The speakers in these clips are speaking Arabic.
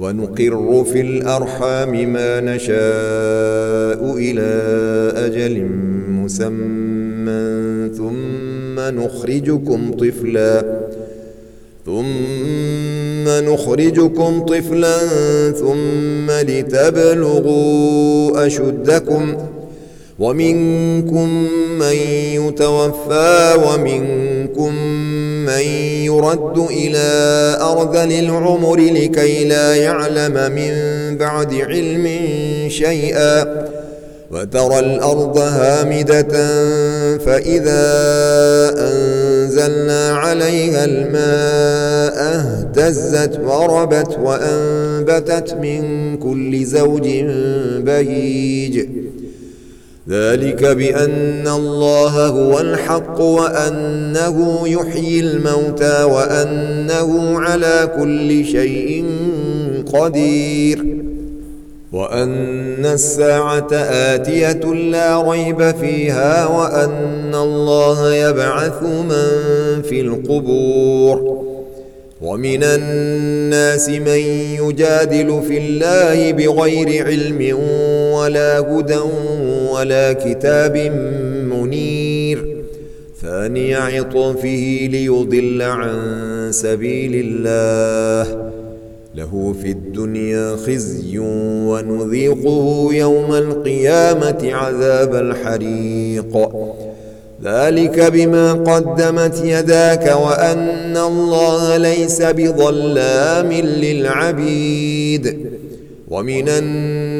ونقر في الأرحام ما نشاء إلى أجل مسمى. ثم نخرجكم طفلا. ثم نخرجكم طفلا. ثم لتبلغوا أشدكم. ومنكم من يتوفى ومنكم من يرد إلى أرذل العمر لكي لا يعلم من بعد علم شيئا وترى الأرض هامدة فإذا أنزلنا عليها الماء اهتزت وربت وأنبتت من كل زوج بهيج ذلك بأن الله هو الحق وأنه يحيي الموتى وأنه على كل شيء قدير وأن الساعة آتية لا ريب فيها وأن الله يبعث من في القبور ومن الناس من يجادل في الله بغير علم ولا هدى ولا كتاب منير. ثاني عطفه ليضل عن سبيل الله. له في الدنيا خزي ونذيقه يوم القيامة عذاب الحريق. ذلك بما قدمت يداك وأن الله ليس بظلام للعبيد. ومن الناس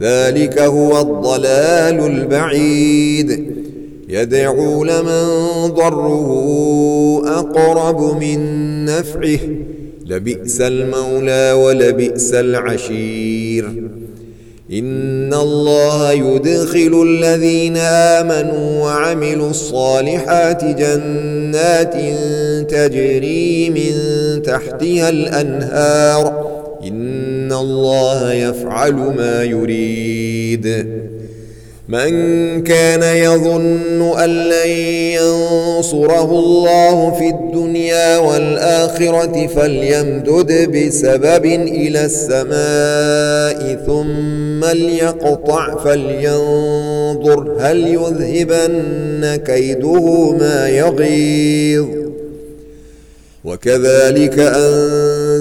ذلك هو الضلال البعيد. يدعو لمن ضره أقرب من نفعه. لبئس المولى ولبئس العشير. إن الله يدخل الذين آمنوا وعملوا الصالحات جنات تجري من تحتها الأنهار. إن الله يفعل ما يريد. من كان يظن أن لن ينصره الله في الدنيا والآخرة فليمدد بسبب إلى السماء ثم ليقطع فلينظر هل يذهبن كيده ما يغيظ. وكذلك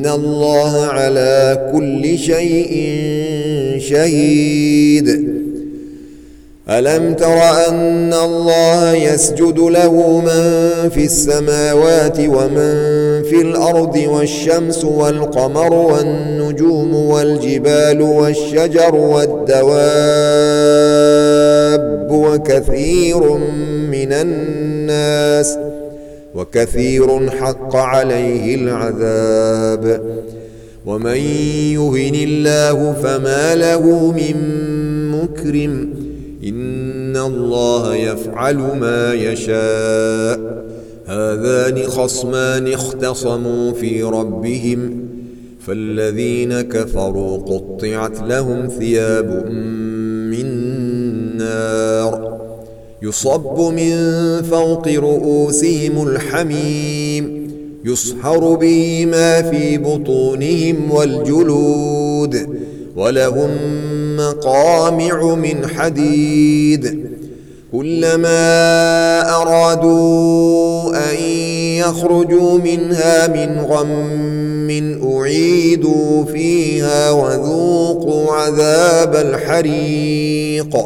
إن الله على كل شيء شهيد. ألم تر أن الله يسجد له من في السماوات ومن في الأرض والشمس والقمر والنجوم والجبال والشجر والدواب وكثير من الناس وكثير حق عليه العذاب. ومن يهن الله فما له من مكرم. إن الله يفعل ما يشاء. هذان خصمان اختصموا في ربهم. فالذين كفروا قطعت لهم ثياب يصب من فوق رؤوسهم الحميم يصهر به ما في بطونهم والجلود ولهم مقامع من حديد. كلما أرادوا أن يخرجوا منها من غم أعيدوا فيها وذوقوا عذاب الحريق.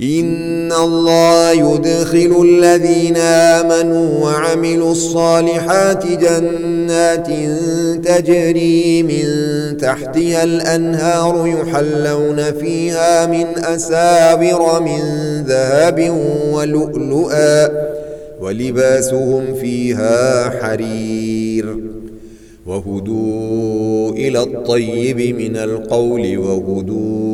إن الله يدخل الذين آمنوا وعملوا الصالحات جنات تجري من تحتها الأنهار يحلون فيها من أسابر من ذهب ولؤلؤا ولباسهم فيها حرير وهدوا إلى الطيب من القول وهدوا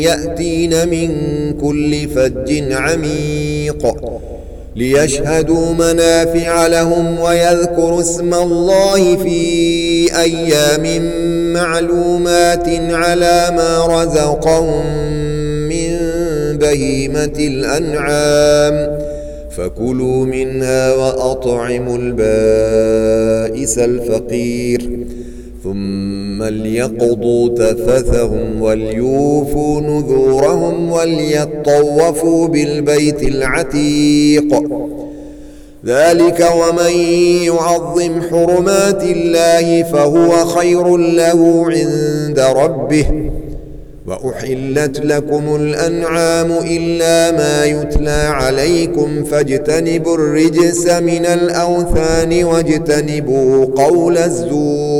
يأتين من كل فج عميق ليشهدوا منافع لهم ويذكروا اسم الله في أيام معلومات على ما رزقهم من بهيمة الأنعام فكلوا منها وأطعموا البائس الفقير ثم ليقضوا تفثهم وليوفوا نذورهم وليطوفوا بالبيت العتيق. ذلك ومن يعظم حرمات الله فهو خير له عند ربه. وأحلت لكم الأنعام إلا ما يتلى عليكم فاجتنبوا الرجس من الأوثان واجتنبوا قول الزور.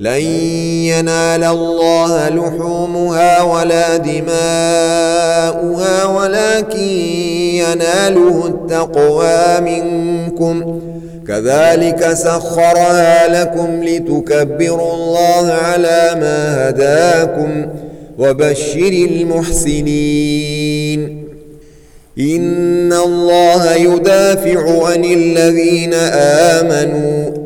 لن ينال الله لحومها ولا دماؤها ولكن يناله التقوى منكم. كذلك سخرها لكم لتكبروا الله على ما هداكم وبشر المحسنين. إن الله يدافع عن الذين آمنوا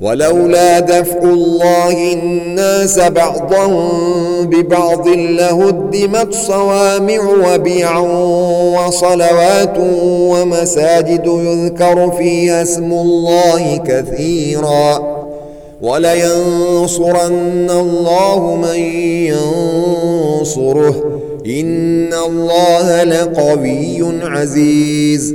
ولولا دفع الله الناس بعضهم ببعض لهدمت صوامع وبيع وصلوات ومساجد يذكر فيها اسم الله كثيراً ولينصرن الله من ينصره إن الله لقوي عزيز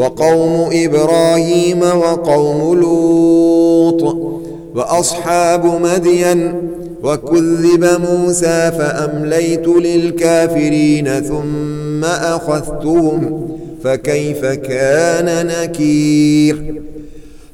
وقوم إبراهيم وقوم لوط وأصحاب مدين وكذب موسى فأمليت للكافرين ثم أخذتهم فكيف كان نكير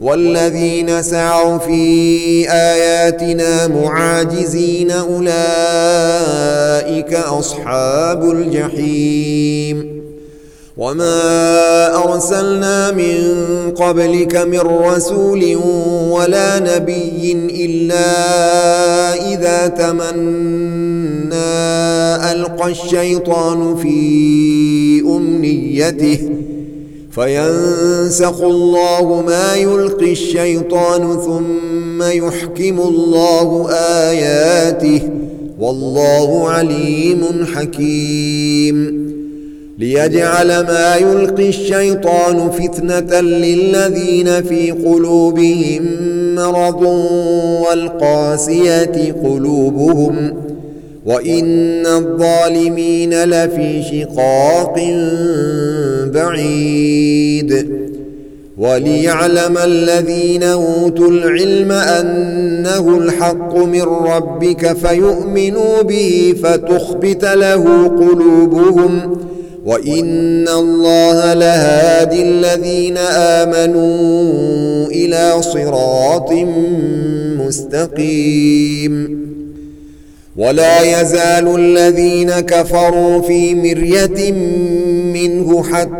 والذين سعوا في آياتنا معاجزين أولئك أصحاب الجحيم. وما أرسلنا من قبلك من رسول ولا نبي إلا إذا تمنى ألقى الشيطان في أمنيته. فينسخ الله ما يلقي الشيطان ثم يحكم الله آياته والله عليم حكيم ليجعل ما يلقي الشيطان فتنة للذين في قلوبهم مرض والقاسية قلوبهم وإن الظالمين لفي شقاق بعيد وليعلم الذين أوتوا العلم أنه الحق من ربك فيؤمنوا به فتخبت له قلوبهم. وإن الله لهادي الذين آمنوا إلى صراط مستقيم. ولا يزال الذين كفروا في مرية منه حتى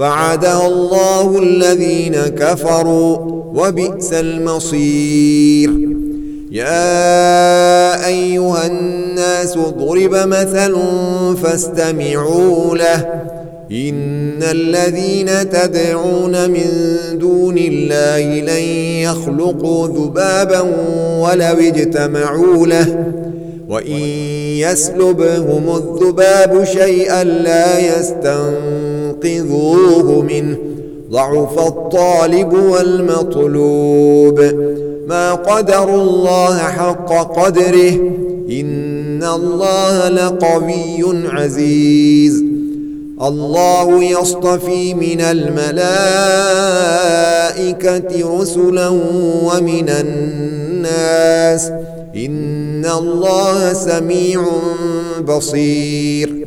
وعدها الله الذين كفروا وبئس المصير. يا أيها الناس ضرب مثل فاستمعوا له. إن الذين تدعون من دون الله لن يخلقوا ذبابا ولو اجتمعوا له. وإن يسلبهم الذباب شيئا لا يستنقذوه منه ضعف الطالب والمطلوب. ما قدر الله حق قدره إن الله لقوي عزيز. الله يصطفي من الملائكة رسلا ومن الناس. إن الله سميع بصير.